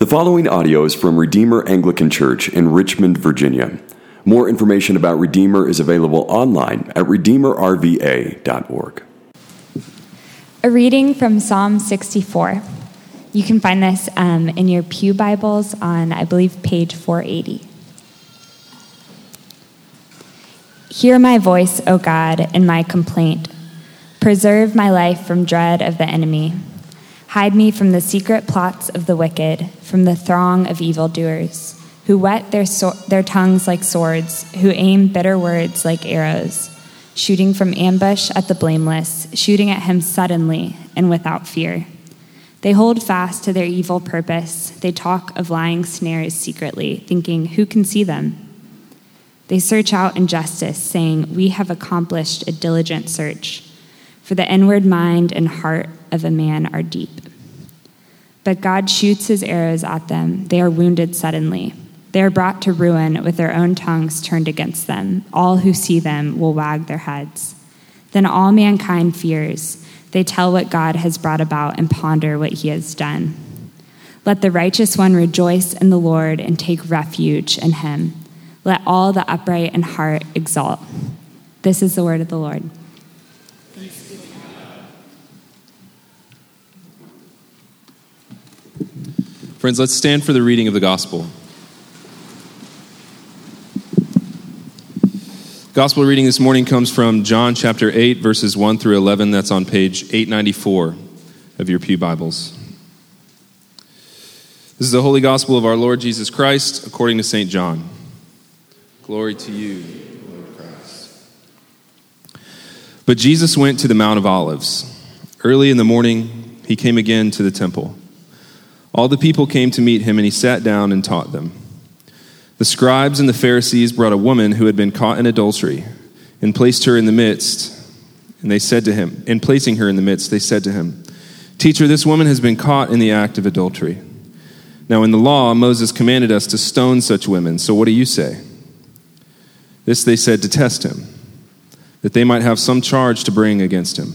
The following audio is from Redeemer Anglican Church in Richmond, Virginia. More information about Redeemer is available online at redeemerrva.org. A reading from Psalm 64. You can find this um, in your Pew Bibles on, I believe, page 480. Hear my voice, O God, in my complaint. Preserve my life from dread of the enemy. Hide me from the secret plots of the wicked, from the throng of evildoers, who whet their, so- their tongues like swords, who aim bitter words like arrows, shooting from ambush at the blameless, shooting at him suddenly and without fear. They hold fast to their evil purpose. They talk of lying snares secretly, thinking, Who can see them? They search out injustice, saying, We have accomplished a diligent search. For the inward mind and heart of a man are deep. But God shoots his arrows at them. They are wounded suddenly. They are brought to ruin with their own tongues turned against them. All who see them will wag their heads. Then all mankind fears. They tell what God has brought about and ponder what he has done. Let the righteous one rejoice in the Lord and take refuge in him. Let all the upright in heart exult. This is the word of the Lord. Friends, let's stand for the reading of the gospel. Gospel reading this morning comes from John chapter 8, verses 1 through 11. That's on page 894 of your Pew Bibles. This is the Holy Gospel of our Lord Jesus Christ according to St. John. Glory to you, Lord Christ. But Jesus went to the Mount of Olives. Early in the morning, he came again to the temple. All the people came to meet him, and he sat down and taught them. The scribes and the Pharisees brought a woman who had been caught in adultery and placed her in the midst. And they said to him, in placing her in the midst, they said to him, Teacher, this woman has been caught in the act of adultery. Now, in the law, Moses commanded us to stone such women. So what do you say? This they said to test him, that they might have some charge to bring against him.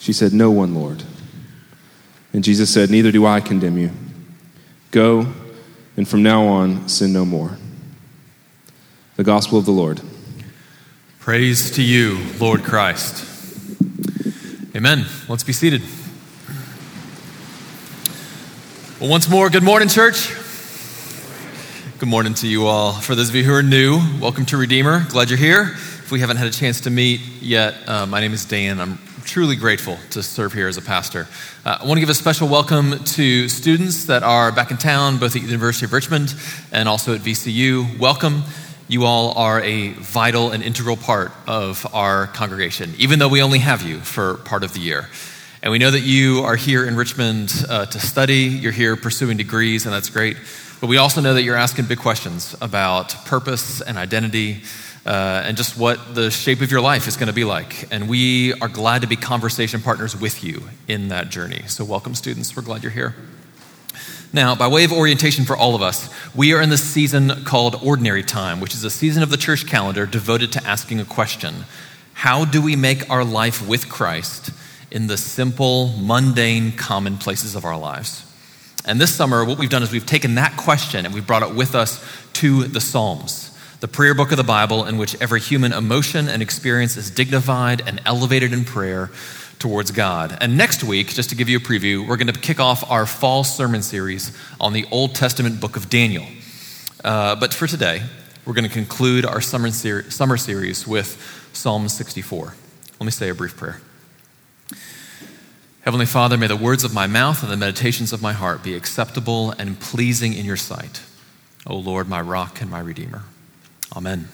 She said, No one, Lord. And Jesus said, Neither do I condemn you. Go, and from now on, sin no more. The Gospel of the Lord. Praise to you, Lord Christ. Amen. Let's be seated. Well, once more, good morning, church. Good morning to you all. For those of you who are new, welcome to Redeemer. Glad you're here. If we haven't had a chance to meet yet, uh, my name is Dan. I'm truly grateful to serve here as a pastor. Uh, I want to give a special welcome to students that are back in town, both at the University of Richmond and also at VCU. Welcome. You all are a vital and integral part of our congregation, even though we only have you for part of the year. And we know that you are here in Richmond uh, to study, you're here pursuing degrees, and that's great. But we also know that you're asking big questions about purpose and identity uh, and just what the shape of your life is going to be like. And we are glad to be conversation partners with you in that journey. So, welcome, students. We're glad you're here. Now, by way of orientation for all of us, we are in the season called Ordinary Time, which is a season of the church calendar devoted to asking a question How do we make our life with Christ in the simple, mundane, common places of our lives? And this summer, what we've done is we've taken that question and we've brought it with us to the Psalms the prayer book of the Bible in which every human emotion and experience is dignified and elevated in prayer towards God. And next week, just to give you a preview, we're going to kick off our fall sermon series on the Old Testament book of Daniel. Uh, but for today, we're going to conclude our summer, ser- summer series with Psalm 64. Let me say a brief prayer. Heavenly Father, may the words of my mouth and the meditations of my heart be acceptable and pleasing in your sight. O Lord, my rock and my redeemer. Amen.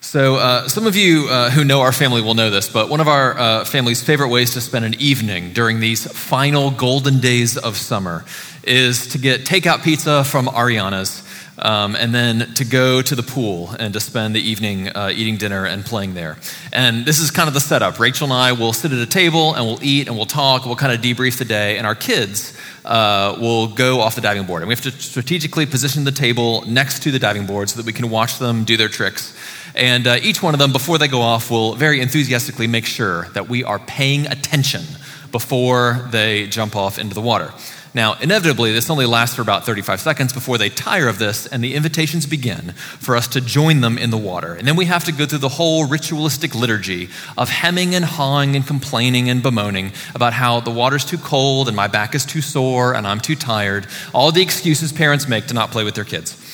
So, uh, some of you uh, who know our family will know this, but one of our uh, family's favorite ways to spend an evening during these final golden days of summer is to get takeout pizza from Ariana's um, and then to go to the pool and to spend the evening uh, eating dinner and playing there. And this is kind of the setup. Rachel and I will sit at a table and we'll eat and we'll talk, we'll kind of debrief the day, and our kids uh, will go off the diving board. And we have to strategically position the table next to the diving board so that we can watch them do their tricks. And uh, each one of them, before they go off, will very enthusiastically make sure that we are paying attention before they jump off into the water. Now, inevitably, this only lasts for about 35 seconds before they tire of this, and the invitations begin for us to join them in the water. And then we have to go through the whole ritualistic liturgy of hemming and hawing and complaining and bemoaning about how the water's too cold and my back is too sore and I'm too tired. All the excuses parents make to not play with their kids.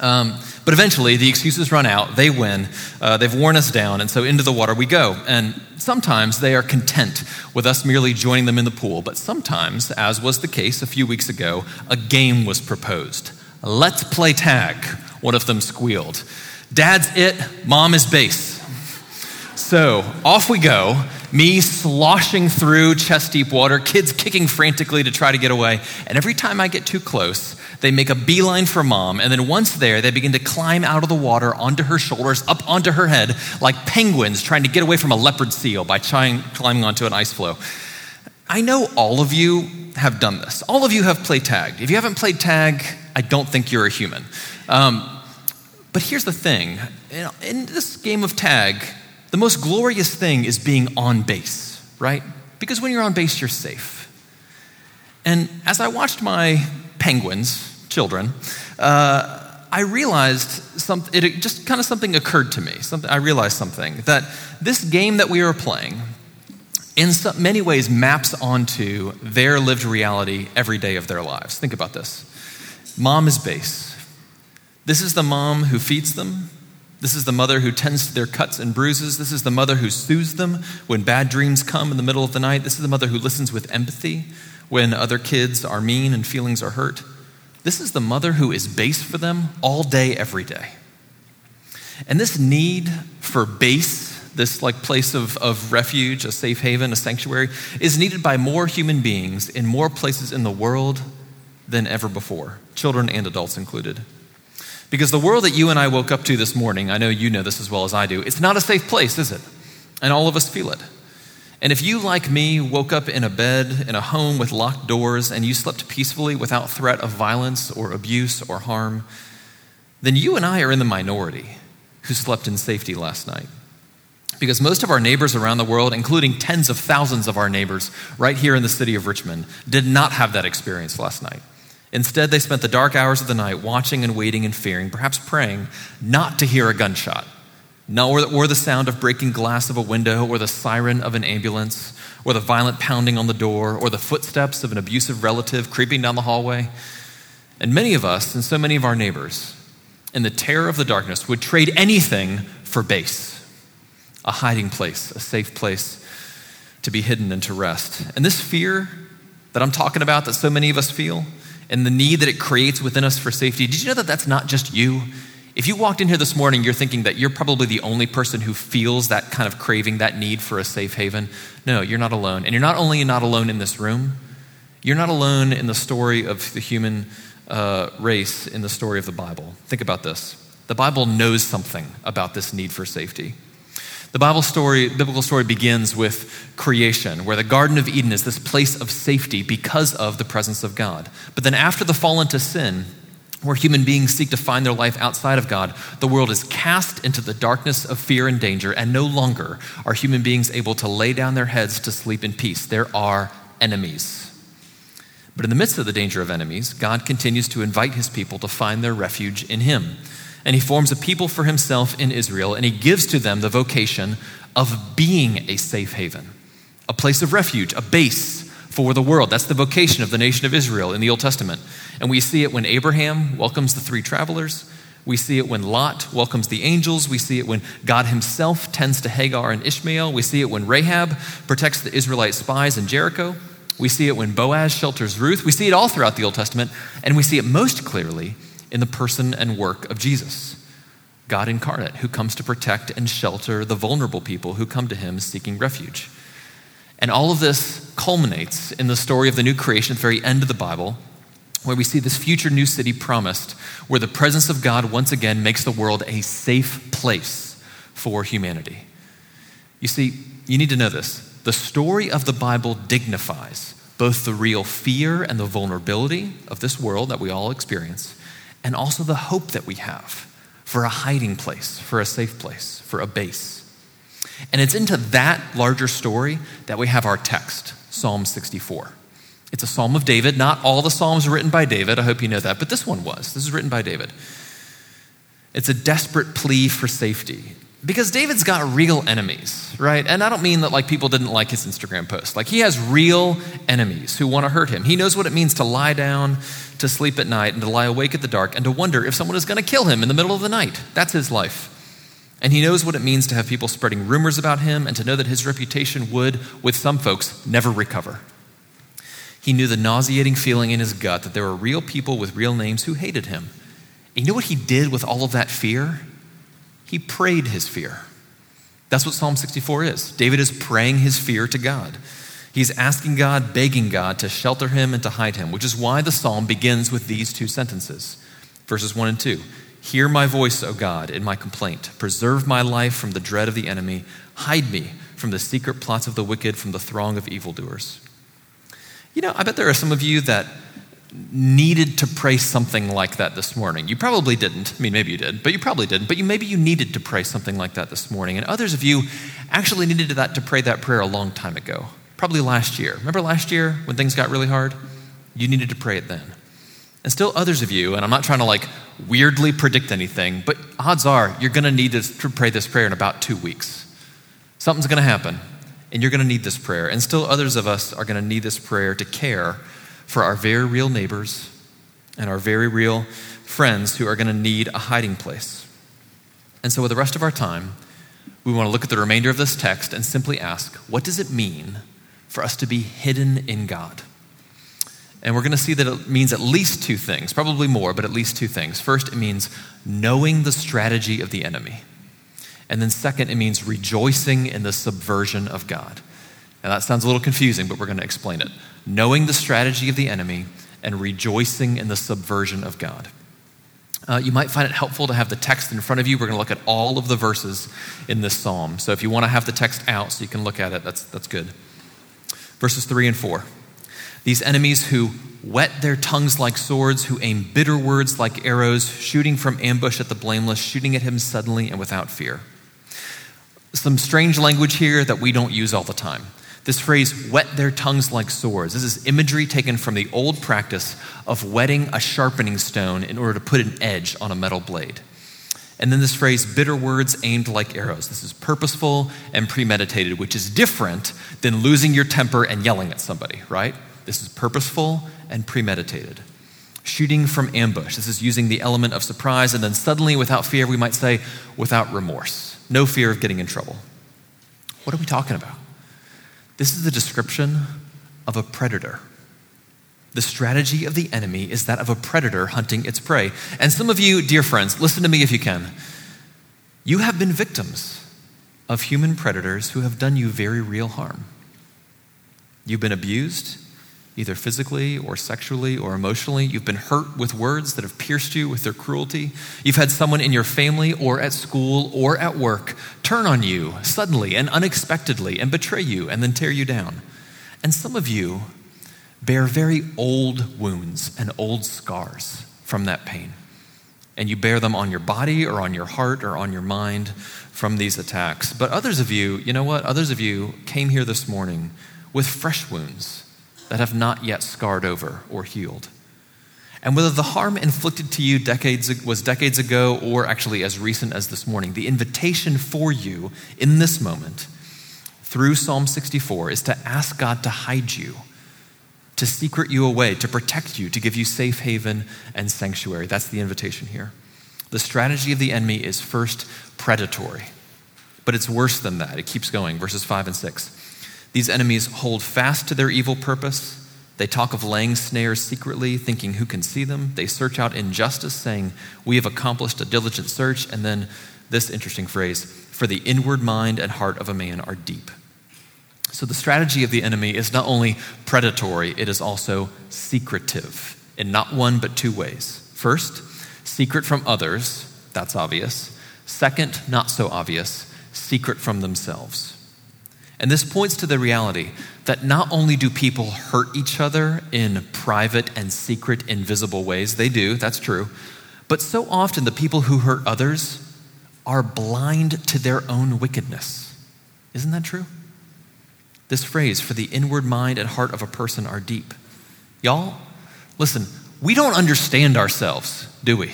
Um, but eventually, the excuses run out, they win, uh, they've worn us down, and so into the water we go. And sometimes they are content with us merely joining them in the pool, but sometimes, as was the case a few weeks ago, a game was proposed. Let's play tag, one of them squealed. Dad's it, mom is base. So off we go, me sloshing through chest deep water, kids kicking frantically to try to get away. And every time I get too close, they make a beeline for mom, and then once there, they begin to climb out of the water onto her shoulders, up onto her head, like penguins trying to get away from a leopard seal by trying, climbing onto an ice floe. I know all of you have done this. All of you have played tag. If you haven't played tag, I don't think you're a human. Um, but here's the thing in this game of tag, the most glorious thing is being on base, right? Because when you're on base, you're safe. And as I watched my penguins, children, uh, I realized something, it just kind of something occurred to me. Something, I realized something that this game that we are playing, in some, many ways, maps onto their lived reality every day of their lives. Think about this Mom is base. This is the mom who feeds them. This is the mother who tends to their cuts and bruises. This is the mother who soothes them when bad dreams come in the middle of the night. This is the mother who listens with empathy when other kids are mean and feelings are hurt. This is the mother who is base for them all day, every day. And this need for base, this like place of, of refuge, a safe haven, a sanctuary, is needed by more human beings in more places in the world than ever before, children and adults included. Because the world that you and I woke up to this morning, I know you know this as well as I do, it's not a safe place, is it? And all of us feel it. And if you, like me, woke up in a bed in a home with locked doors and you slept peacefully without threat of violence or abuse or harm, then you and I are in the minority who slept in safety last night. Because most of our neighbors around the world, including tens of thousands of our neighbors right here in the city of Richmond, did not have that experience last night. Instead, they spent the dark hours of the night watching and waiting and fearing, perhaps praying, not to hear a gunshot no, or, or the sound of breaking glass of a window, or the siren of an ambulance, or the violent pounding on the door, or the footsteps of an abusive relative creeping down the hallway. And many of us, and so many of our neighbors, in the terror of the darkness, would trade anything for base a hiding place, a safe place to be hidden and to rest. And this fear that I'm talking about, that so many of us feel, and the need that it creates within us for safety, did you know that that's not just you? If you walked in here this morning, you're thinking that you're probably the only person who feels that kind of craving, that need for a safe haven. No, you're not alone. And you're not only not alone in this room, you're not alone in the story of the human uh, race in the story of the Bible. Think about this the Bible knows something about this need for safety. The Bible story, biblical story begins with creation, where the Garden of Eden is this place of safety because of the presence of God. But then after the fall into sin, where human beings seek to find their life outside of God, the world is cast into the darkness of fear and danger, and no longer are human beings able to lay down their heads to sleep in peace. There are enemies. But in the midst of the danger of enemies, God continues to invite his people to find their refuge in him. And he forms a people for himself in Israel, and he gives to them the vocation of being a safe haven, a place of refuge, a base for the world. That's the vocation of the nation of Israel in the Old Testament. And we see it when Abraham welcomes the three travelers. We see it when Lot welcomes the angels. We see it when God himself tends to Hagar and Ishmael. We see it when Rahab protects the Israelite spies in Jericho. We see it when Boaz shelters Ruth. We see it all throughout the Old Testament. And we see it most clearly in the person and work of Jesus. God incarnate, who comes to protect and shelter the vulnerable people who come to him seeking refuge. And all of this culminates in the story of the new creation at the very end of the Bible, where we see this future new city promised, where the presence of God once again makes the world a safe place for humanity. You see, you need to know this. The story of the Bible dignifies both the real fear and the vulnerability of this world that we all experience, and also the hope that we have for a hiding place, for a safe place, for a base. And it's into that larger story that we have our text, Psalm 64. It's a psalm of David. Not all the psalms written by David. I hope you know that, but this one was. This is written by David. It's a desperate plea for safety because David's got real enemies, right? And I don't mean that like people didn't like his Instagram post. Like he has real enemies who want to hurt him. He knows what it means to lie down, to sleep at night, and to lie awake at the dark, and to wonder if someone is going to kill him in the middle of the night. That's his life. And he knows what it means to have people spreading rumors about him and to know that his reputation would, with some folks, never recover. He knew the nauseating feeling in his gut that there were real people with real names who hated him. And you know what he did with all of that fear? He prayed his fear. That's what Psalm 64 is. David is praying his fear to God. He's asking God, begging God to shelter him and to hide him, which is why the psalm begins with these two sentences verses 1 and 2. Hear my voice, O God, in my complaint. Preserve my life from the dread of the enemy. Hide me from the secret plots of the wicked, from the throng of evildoers. You know, I bet there are some of you that needed to pray something like that this morning. You probably didn't. I mean, maybe you did, but you probably didn't. But you, maybe you needed to pray something like that this morning. And others of you actually needed that to pray that prayer a long time ago, probably last year. Remember last year when things got really hard? You needed to pray it then. And still others of you, and I'm not trying to like weirdly predict anything, but odds are you're going to need to pray this prayer in about two weeks. Something's going to happen, and you're going to need this prayer. And still others of us are going to need this prayer to care for our very real neighbors and our very real friends who are going to need a hiding place. And so, with the rest of our time, we want to look at the remainder of this text and simply ask what does it mean for us to be hidden in God? And we're going to see that it means at least two things, probably more, but at least two things. First, it means knowing the strategy of the enemy. And then, second, it means rejoicing in the subversion of God. Now, that sounds a little confusing, but we're going to explain it. Knowing the strategy of the enemy and rejoicing in the subversion of God. Uh, you might find it helpful to have the text in front of you. We're going to look at all of the verses in this psalm. So if you want to have the text out so you can look at it, that's, that's good. Verses 3 and 4. These enemies who whet their tongues like swords, who aim bitter words like arrows, shooting from ambush at the blameless, shooting at him suddenly and without fear. Some strange language here that we don't use all the time. This phrase, whet their tongues like swords, this is imagery taken from the old practice of whetting a sharpening stone in order to put an edge on a metal blade. And then this phrase, bitter words aimed like arrows. This is purposeful and premeditated, which is different than losing your temper and yelling at somebody, right? This is purposeful and premeditated. Shooting from ambush. This is using the element of surprise, and then suddenly, without fear, we might say, without remorse. No fear of getting in trouble. What are we talking about? This is the description of a predator. The strategy of the enemy is that of a predator hunting its prey. And some of you, dear friends, listen to me if you can. You have been victims of human predators who have done you very real harm. You've been abused, either physically or sexually or emotionally. You've been hurt with words that have pierced you with their cruelty. You've had someone in your family or at school or at work turn on you suddenly and unexpectedly and betray you and then tear you down. And some of you bear very old wounds and old scars from that pain. And you bear them on your body or on your heart or on your mind from these attacks. But others of you, you know what? Others of you came here this morning with fresh wounds that have not yet scarred over or healed. And whether the harm inflicted to you decades, was decades ago or actually as recent as this morning, the invitation for you in this moment through Psalm 64 is to ask God to hide you, to secret you away, to protect you, to give you safe haven and sanctuary. That's the invitation here. The strategy of the enemy is first predatory, but it's worse than that. It keeps going, verses 5 and 6. These enemies hold fast to their evil purpose. They talk of laying snares secretly, thinking who can see them. They search out injustice, saying, We have accomplished a diligent search. And then this interesting phrase, For the inward mind and heart of a man are deep. So the strategy of the enemy is not only predatory, it is also secretive in not one but two ways. First, secret from others, that's obvious. Second, not so obvious, secret from themselves. And this points to the reality that not only do people hurt each other in private and secret, invisible ways, they do, that's true, but so often the people who hurt others are blind to their own wickedness. Isn't that true? This phrase, for the inward mind and heart of a person are deep. Y'all, listen, we don't understand ourselves, do we?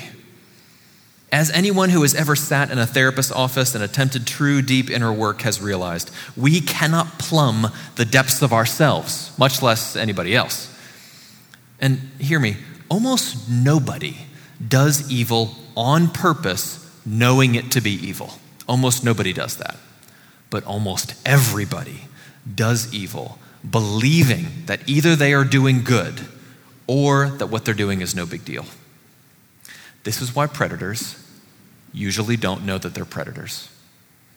As anyone who has ever sat in a therapist's office and attempted true, deep inner work has realized, we cannot plumb the depths of ourselves, much less anybody else. And hear me, almost nobody does evil on purpose, knowing it to be evil. Almost nobody does that. But almost everybody does evil, believing that either they are doing good or that what they're doing is no big deal. This is why predators usually don't know that they're predators.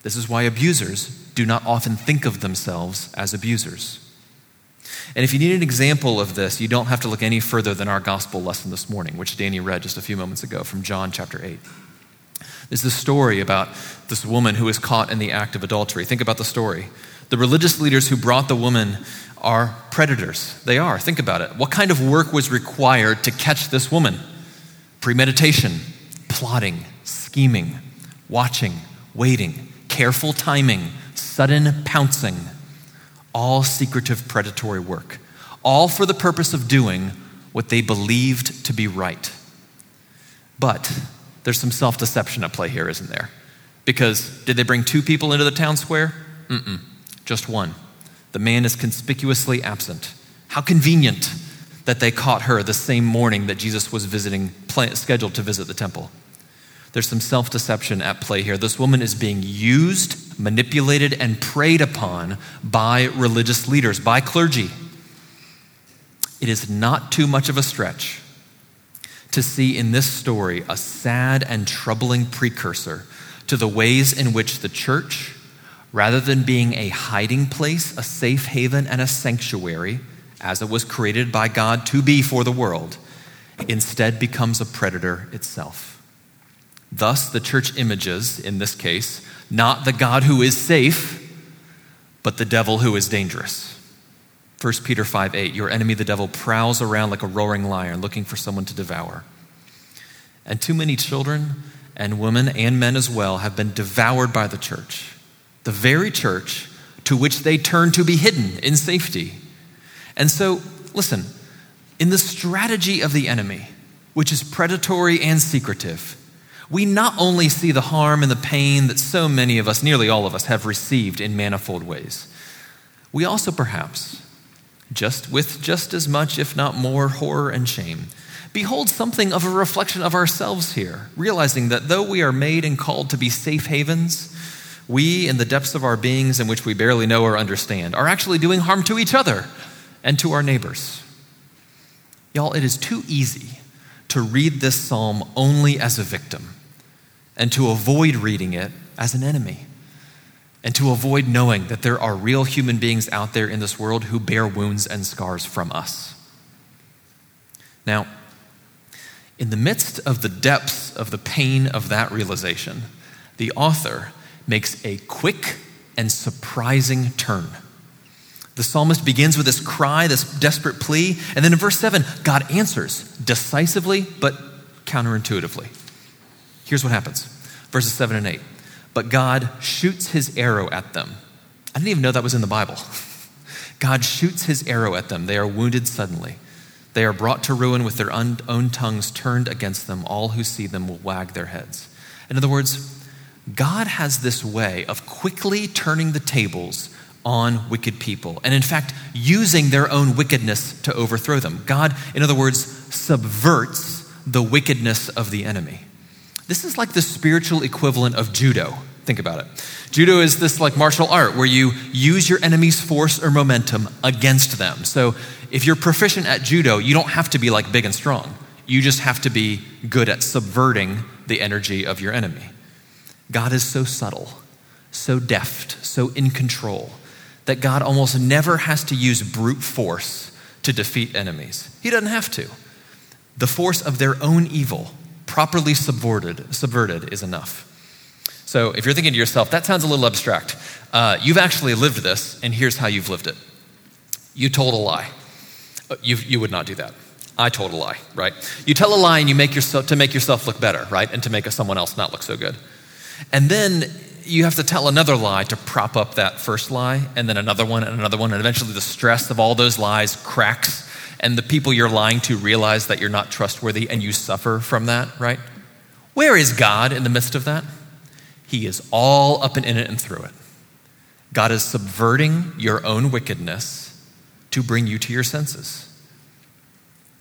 This is why abusers do not often think of themselves as abusers. And if you need an example of this, you don't have to look any further than our gospel lesson this morning, which Danny read just a few moments ago from John chapter 8. There's the story about this woman who is caught in the act of adultery. Think about the story. The religious leaders who brought the woman are predators. They are. Think about it. What kind of work was required to catch this woman? Premeditation, plotting, scheming, watching, waiting, careful timing, sudden pouncing, all secretive predatory work, all for the purpose of doing what they believed to be right. But there's some self deception at play here, isn't there? Because did they bring two people into the town square? Mm-mm, just one. The man is conspicuously absent. How convenient that they caught her the same morning that Jesus was visiting, scheduled to visit the temple. There's some self deception at play here. This woman is being used, manipulated, and preyed upon by religious leaders, by clergy. It is not too much of a stretch to see in this story a sad and troubling precursor to the ways in which the church, rather than being a hiding place, a safe haven, and a sanctuary, as it was created by God to be for the world, instead becomes a predator itself. Thus, the church images, in this case, not the God who is safe, but the devil who is dangerous. 1 Peter 5 8, your enemy, the devil, prowls around like a roaring lion looking for someone to devour. And too many children and women and men as well have been devoured by the church, the very church to which they turn to be hidden in safety. And so, listen, in the strategy of the enemy, which is predatory and secretive, we not only see the harm and the pain that so many of us, nearly all of us, have received in manifold ways, we also perhaps, just with just as much, if not more, horror and shame, behold something of a reflection of ourselves here, realizing that though we are made and called to be safe havens, we, in the depths of our beings in which we barely know or understand, are actually doing harm to each other and to our neighbors. Y'all, it is too easy to read this psalm only as a victim and to avoid reading it as an enemy and to avoid knowing that there are real human beings out there in this world who bear wounds and scars from us. Now, in the midst of the depths of the pain of that realization, the author makes a quick and surprising turn. The psalmist begins with this cry, this desperate plea, and then in verse 7, God answers decisively but counterintuitively. Here's what happens verses 7 and 8. But God shoots his arrow at them. I didn't even know that was in the Bible. God shoots his arrow at them. They are wounded suddenly. They are brought to ruin with their own tongues turned against them. All who see them will wag their heads. In other words, God has this way of quickly turning the tables on wicked people, and in fact, using their own wickedness to overthrow them. God, in other words, subverts the wickedness of the enemy. This is like the spiritual equivalent of judo, Think about it. Judo is this like martial art where you use your enemy's force or momentum against them. So if you're proficient at judo, you don't have to be like big and strong. You just have to be good at subverting the energy of your enemy. God is so subtle, so deft, so in control that God almost never has to use brute force to defeat enemies. He doesn't have to. The force of their own evil, properly subverted, subverted is enough. So if you're thinking to yourself, that sounds a little abstract, uh, you've actually lived this, and here's how you've lived it. You told a lie. Uh, you, you would not do that. I told a lie, right? You tell a lie and you make yourself to make yourself look better, right? And to make someone else not look so good. And then you have to tell another lie to prop up that first lie, and then another one, and another one, and eventually the stress of all those lies cracks, and the people you're lying to realize that you're not trustworthy, and you suffer from that, right? Where is God in the midst of that? He is all up and in it and through it. God is subverting your own wickedness to bring you to your senses.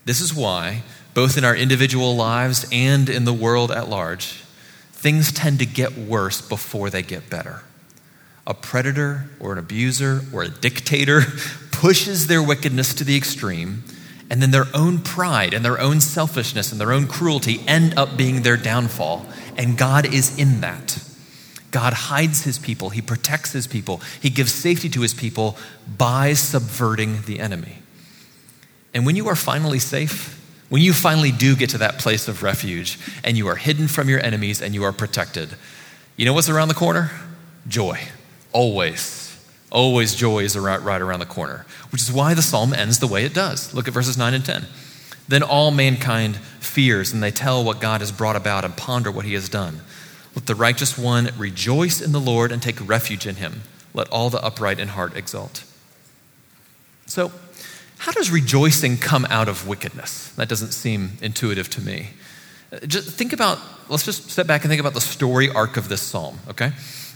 This is why, both in our individual lives and in the world at large, things tend to get worse before they get better. A predator or an abuser or a dictator pushes their wickedness to the extreme, and then their own pride and their own selfishness and their own cruelty end up being their downfall. And God is in that. God hides his people, he protects his people, he gives safety to his people by subverting the enemy. And when you are finally safe, when you finally do get to that place of refuge and you are hidden from your enemies and you are protected, you know what's around the corner? Joy. Always. Always joy is right around the corner, which is why the psalm ends the way it does. Look at verses 9 and 10. Then all mankind fears and they tell what God has brought about and ponder what he has done. Let the righteous one rejoice in the Lord and take refuge in him. Let all the upright in heart exult. So, how does rejoicing come out of wickedness? That doesn't seem intuitive to me. Uh, just think about, let's just step back and think about the story arc of this psalm, okay?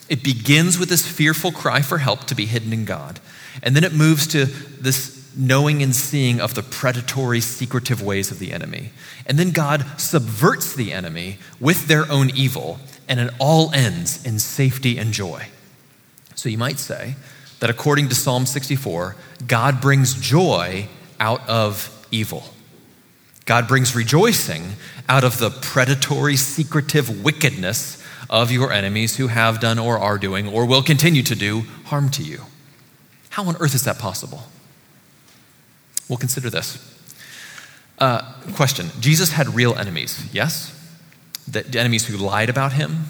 It begins with this fearful cry for help to be hidden in God. And then it moves to this knowing and seeing of the predatory, secretive ways of the enemy. And then God subverts the enemy with their own evil, and it all ends in safety and joy. So you might say, that according to Psalm 64, God brings joy out of evil. God brings rejoicing out of the predatory, secretive wickedness of your enemies who have done or are doing or will continue to do harm to you. How on earth is that possible? We'll consider this. Uh, question Jesus had real enemies, yes? The enemies who lied about him,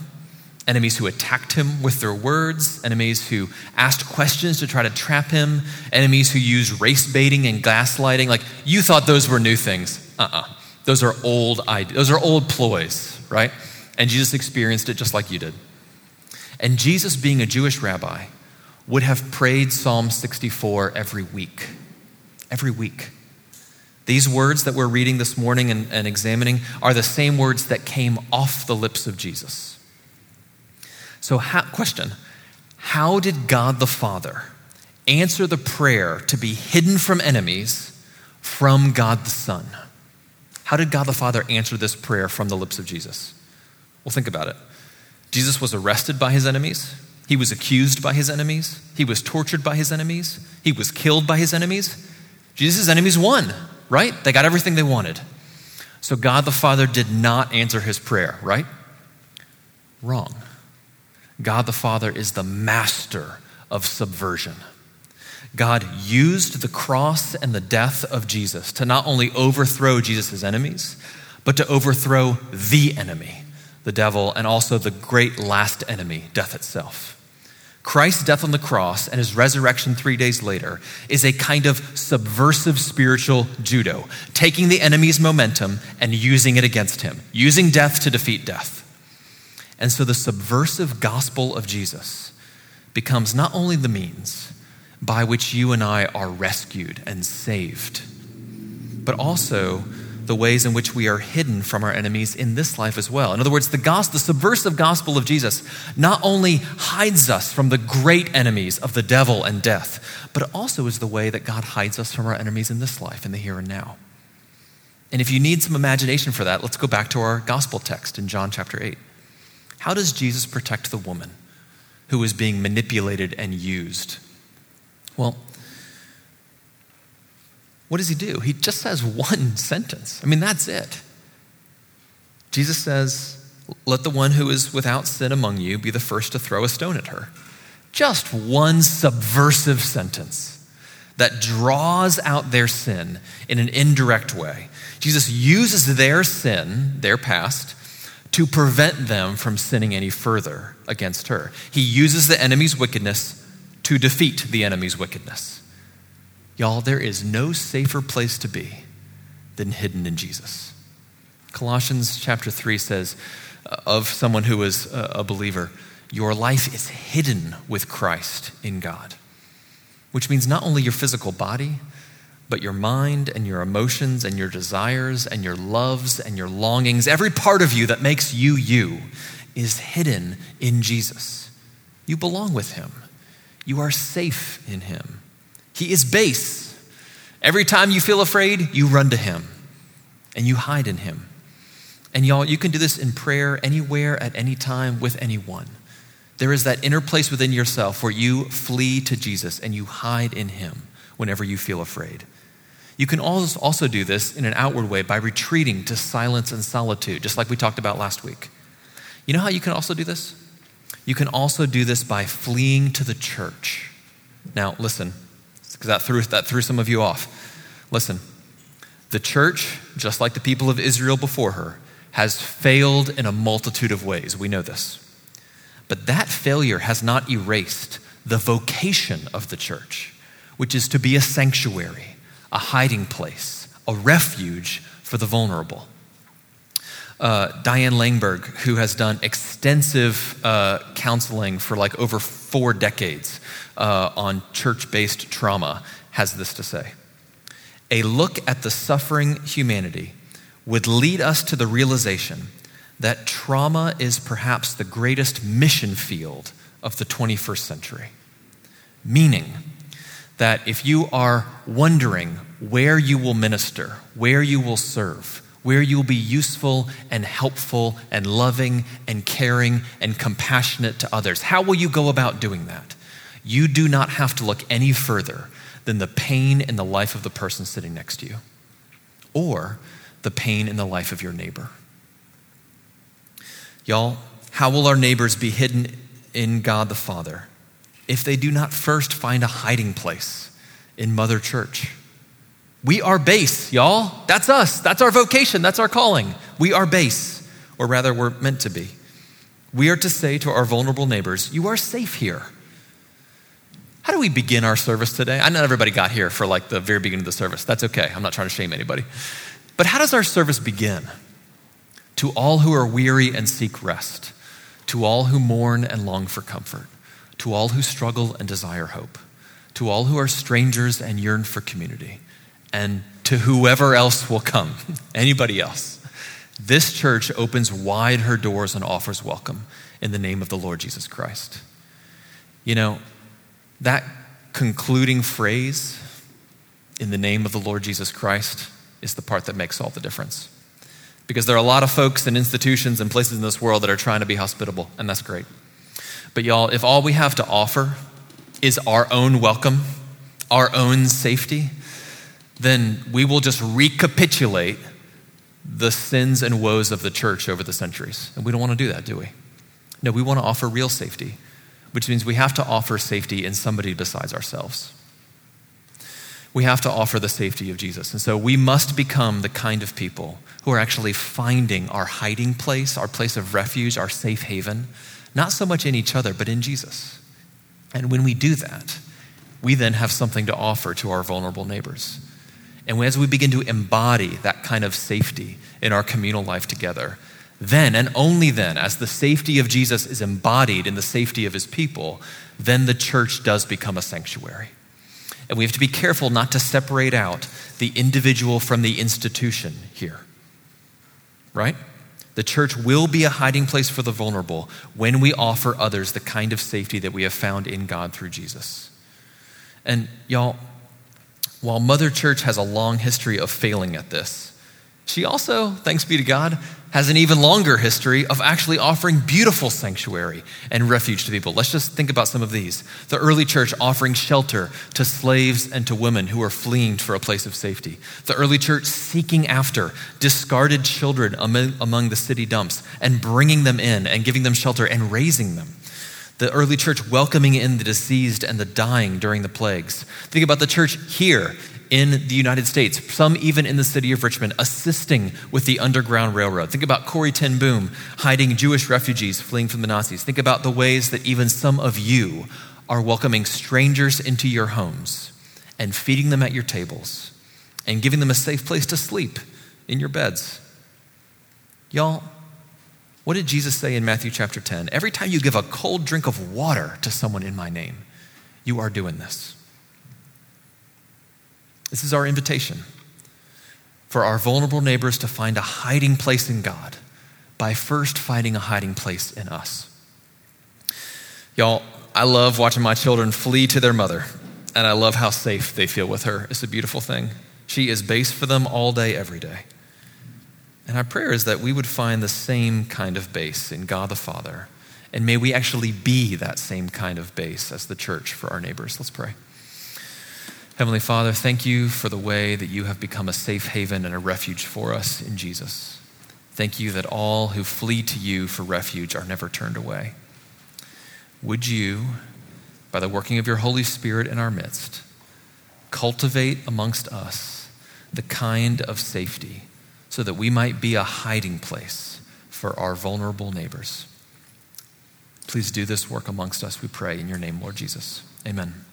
enemies who attacked him with their words, enemies who asked questions to try to trap him, enemies who used race baiting and gaslighting. Like you thought those were new things. Uh-uh. Those are old ideas. Those are old ploys, right? And Jesus experienced it just like you did. And Jesus, being a Jewish rabbi, would have prayed Psalm 64 every week. Every week. These words that we're reading this morning and, and examining are the same words that came off the lips of Jesus. So, how, question How did God the Father answer the prayer to be hidden from enemies from God the Son? How did God the Father answer this prayer from the lips of Jesus? Well, think about it. Jesus was arrested by his enemies. He was accused by his enemies. He was tortured by his enemies. He was killed by his enemies. Jesus' enemies won, right? They got everything they wanted. So God the Father did not answer his prayer, right? Wrong. God the Father is the master of subversion. God used the cross and the death of Jesus to not only overthrow Jesus' enemies, but to overthrow the enemy, the devil, and also the great last enemy, death itself. Christ's death on the cross and his resurrection three days later is a kind of subversive spiritual judo, taking the enemy's momentum and using it against him, using death to defeat death. And so the subversive gospel of Jesus becomes not only the means by which you and I are rescued and saved, but also the ways in which we are hidden from our enemies in this life as well. In other words, the gospel, the subversive gospel of Jesus not only hides us from the great enemies of the devil and death, but also is the way that God hides us from our enemies in this life, in the here and now. And if you need some imagination for that, let's go back to our gospel text in John chapter 8. How does Jesus protect the woman who is being manipulated and used. Well, what does he do? He just says one sentence. I mean, that's it. Jesus says, Let the one who is without sin among you be the first to throw a stone at her. Just one subversive sentence that draws out their sin in an indirect way. Jesus uses their sin, their past, to prevent them from sinning any further against her. He uses the enemy's wickedness to defeat the enemy's wickedness. Y'all, there is no safer place to be than hidden in Jesus. Colossians chapter 3 says uh, of someone who is a believer, your life is hidden with Christ in God, which means not only your physical body, but your mind and your emotions and your desires and your loves and your longings, every part of you that makes you you, is hidden in Jesus. You belong with Him, you are safe in Him. He is base. Every time you feel afraid, you run to Him and you hide in Him. And y'all, you can do this in prayer anywhere, at any time, with anyone. There is that inner place within yourself where you flee to Jesus and you hide in Him whenever you feel afraid. You can also do this in an outward way by retreating to silence and solitude, just like we talked about last week. You know how you can also do this? You can also do this by fleeing to the church. Now, listen, because that threw, that threw some of you off. Listen, the church, just like the people of Israel before her, has failed in a multitude of ways. We know this. But that failure has not erased the vocation of the church, which is to be a sanctuary a hiding place, a refuge for the vulnerable. Uh, Diane Langberg, who has done extensive uh, counseling for like over four decades uh, on church based trauma, has this to say A look at the suffering humanity would lead us to the realization that trauma is perhaps the greatest mission field of the 21st century. Meaning, that if you are wondering where you will minister, where you will serve, where you'll be useful and helpful and loving and caring and compassionate to others, how will you go about doing that? You do not have to look any further than the pain in the life of the person sitting next to you or the pain in the life of your neighbor. Y'all, how will our neighbors be hidden in God the Father if they do not first find a hiding place in Mother Church. We are base, y'all. That's us. That's our vocation. That's our calling. We are base, or rather, we're meant to be. We are to say to our vulnerable neighbors, You are safe here. How do we begin our service today? I know everybody got here for like the very beginning of the service. That's okay. I'm not trying to shame anybody. But how does our service begin? To all who are weary and seek rest, to all who mourn and long for comfort to all who struggle and desire hope, to all who are strangers and yearn for community, and to whoever else will come, anybody else. This church opens wide her doors and offers welcome in the name of the Lord Jesus Christ. You know, that concluding phrase, in the name of the Lord Jesus Christ, is the part that makes all the difference. Because there are a lot of folks and institutions and places in this world that are trying to be hospitable, and that's great. But y'all, if all we have to offer is our own welcome, our own safety, then we will just recapitulate the sins and woes of the church over the centuries. And we don't want to do that, do we? No, we want to offer real safety, which means we have to offer safety in somebody besides ourselves. We have to offer the safety of Jesus. And so we must become the kind of people who are actually finding our hiding place, our place of refuge, our safe haven not so much in each other, but in Jesus. And when we do that, we then have something to offer to our vulnerable neighbors. And as we begin to embody that kind of safety in our communal life together, then and only then, as the safety of Jesus is embodied in the safety of his people, then the church does become a sanctuary. And we have to be careful not to separate out the individual from the institution here. Right? The church will be a hiding place for the vulnerable when we offer others the kind of safety that we have found in God through Jesus. And y'all, while Mother Church has a long history of failing at this, she also, thanks be to God, has an even longer history of actually offering beautiful sanctuary and refuge to people. Let's just think about some of these. The early church offering shelter to slaves and to women who are fleeing for a place of safety. The early church seeking after discarded children among the city dumps and bringing them in and giving them shelter and raising them the early church welcoming in the deceased and the dying during the plagues. Think about the church here in the United States, some even in the city of Richmond, assisting with the Underground Railroad. Think about Corrie ten Boom hiding Jewish refugees fleeing from the Nazis. Think about the ways that even some of you are welcoming strangers into your homes and feeding them at your tables and giving them a safe place to sleep in your beds. Y'all, what did Jesus say in Matthew chapter 10? Every time you give a cold drink of water to someone in my name, you are doing this. This is our invitation for our vulnerable neighbors to find a hiding place in God by first finding a hiding place in us. Y'all, I love watching my children flee to their mother, and I love how safe they feel with her. It's a beautiful thing. She is base for them all day, every day. And our prayer is that we would find the same kind of base in God the Father. And may we actually be that same kind of base as the church for our neighbors. Let's pray. Heavenly Father, thank you for the way that you have become a safe haven and a refuge for us in Jesus. Thank you that all who flee to you for refuge are never turned away. Would you, by the working of your Holy Spirit in our midst, cultivate amongst us the kind of safety so that we might be a hiding place for our vulnerable neighbors? Please do this work amongst us, we pray, in your name, Lord Jesus. Amen.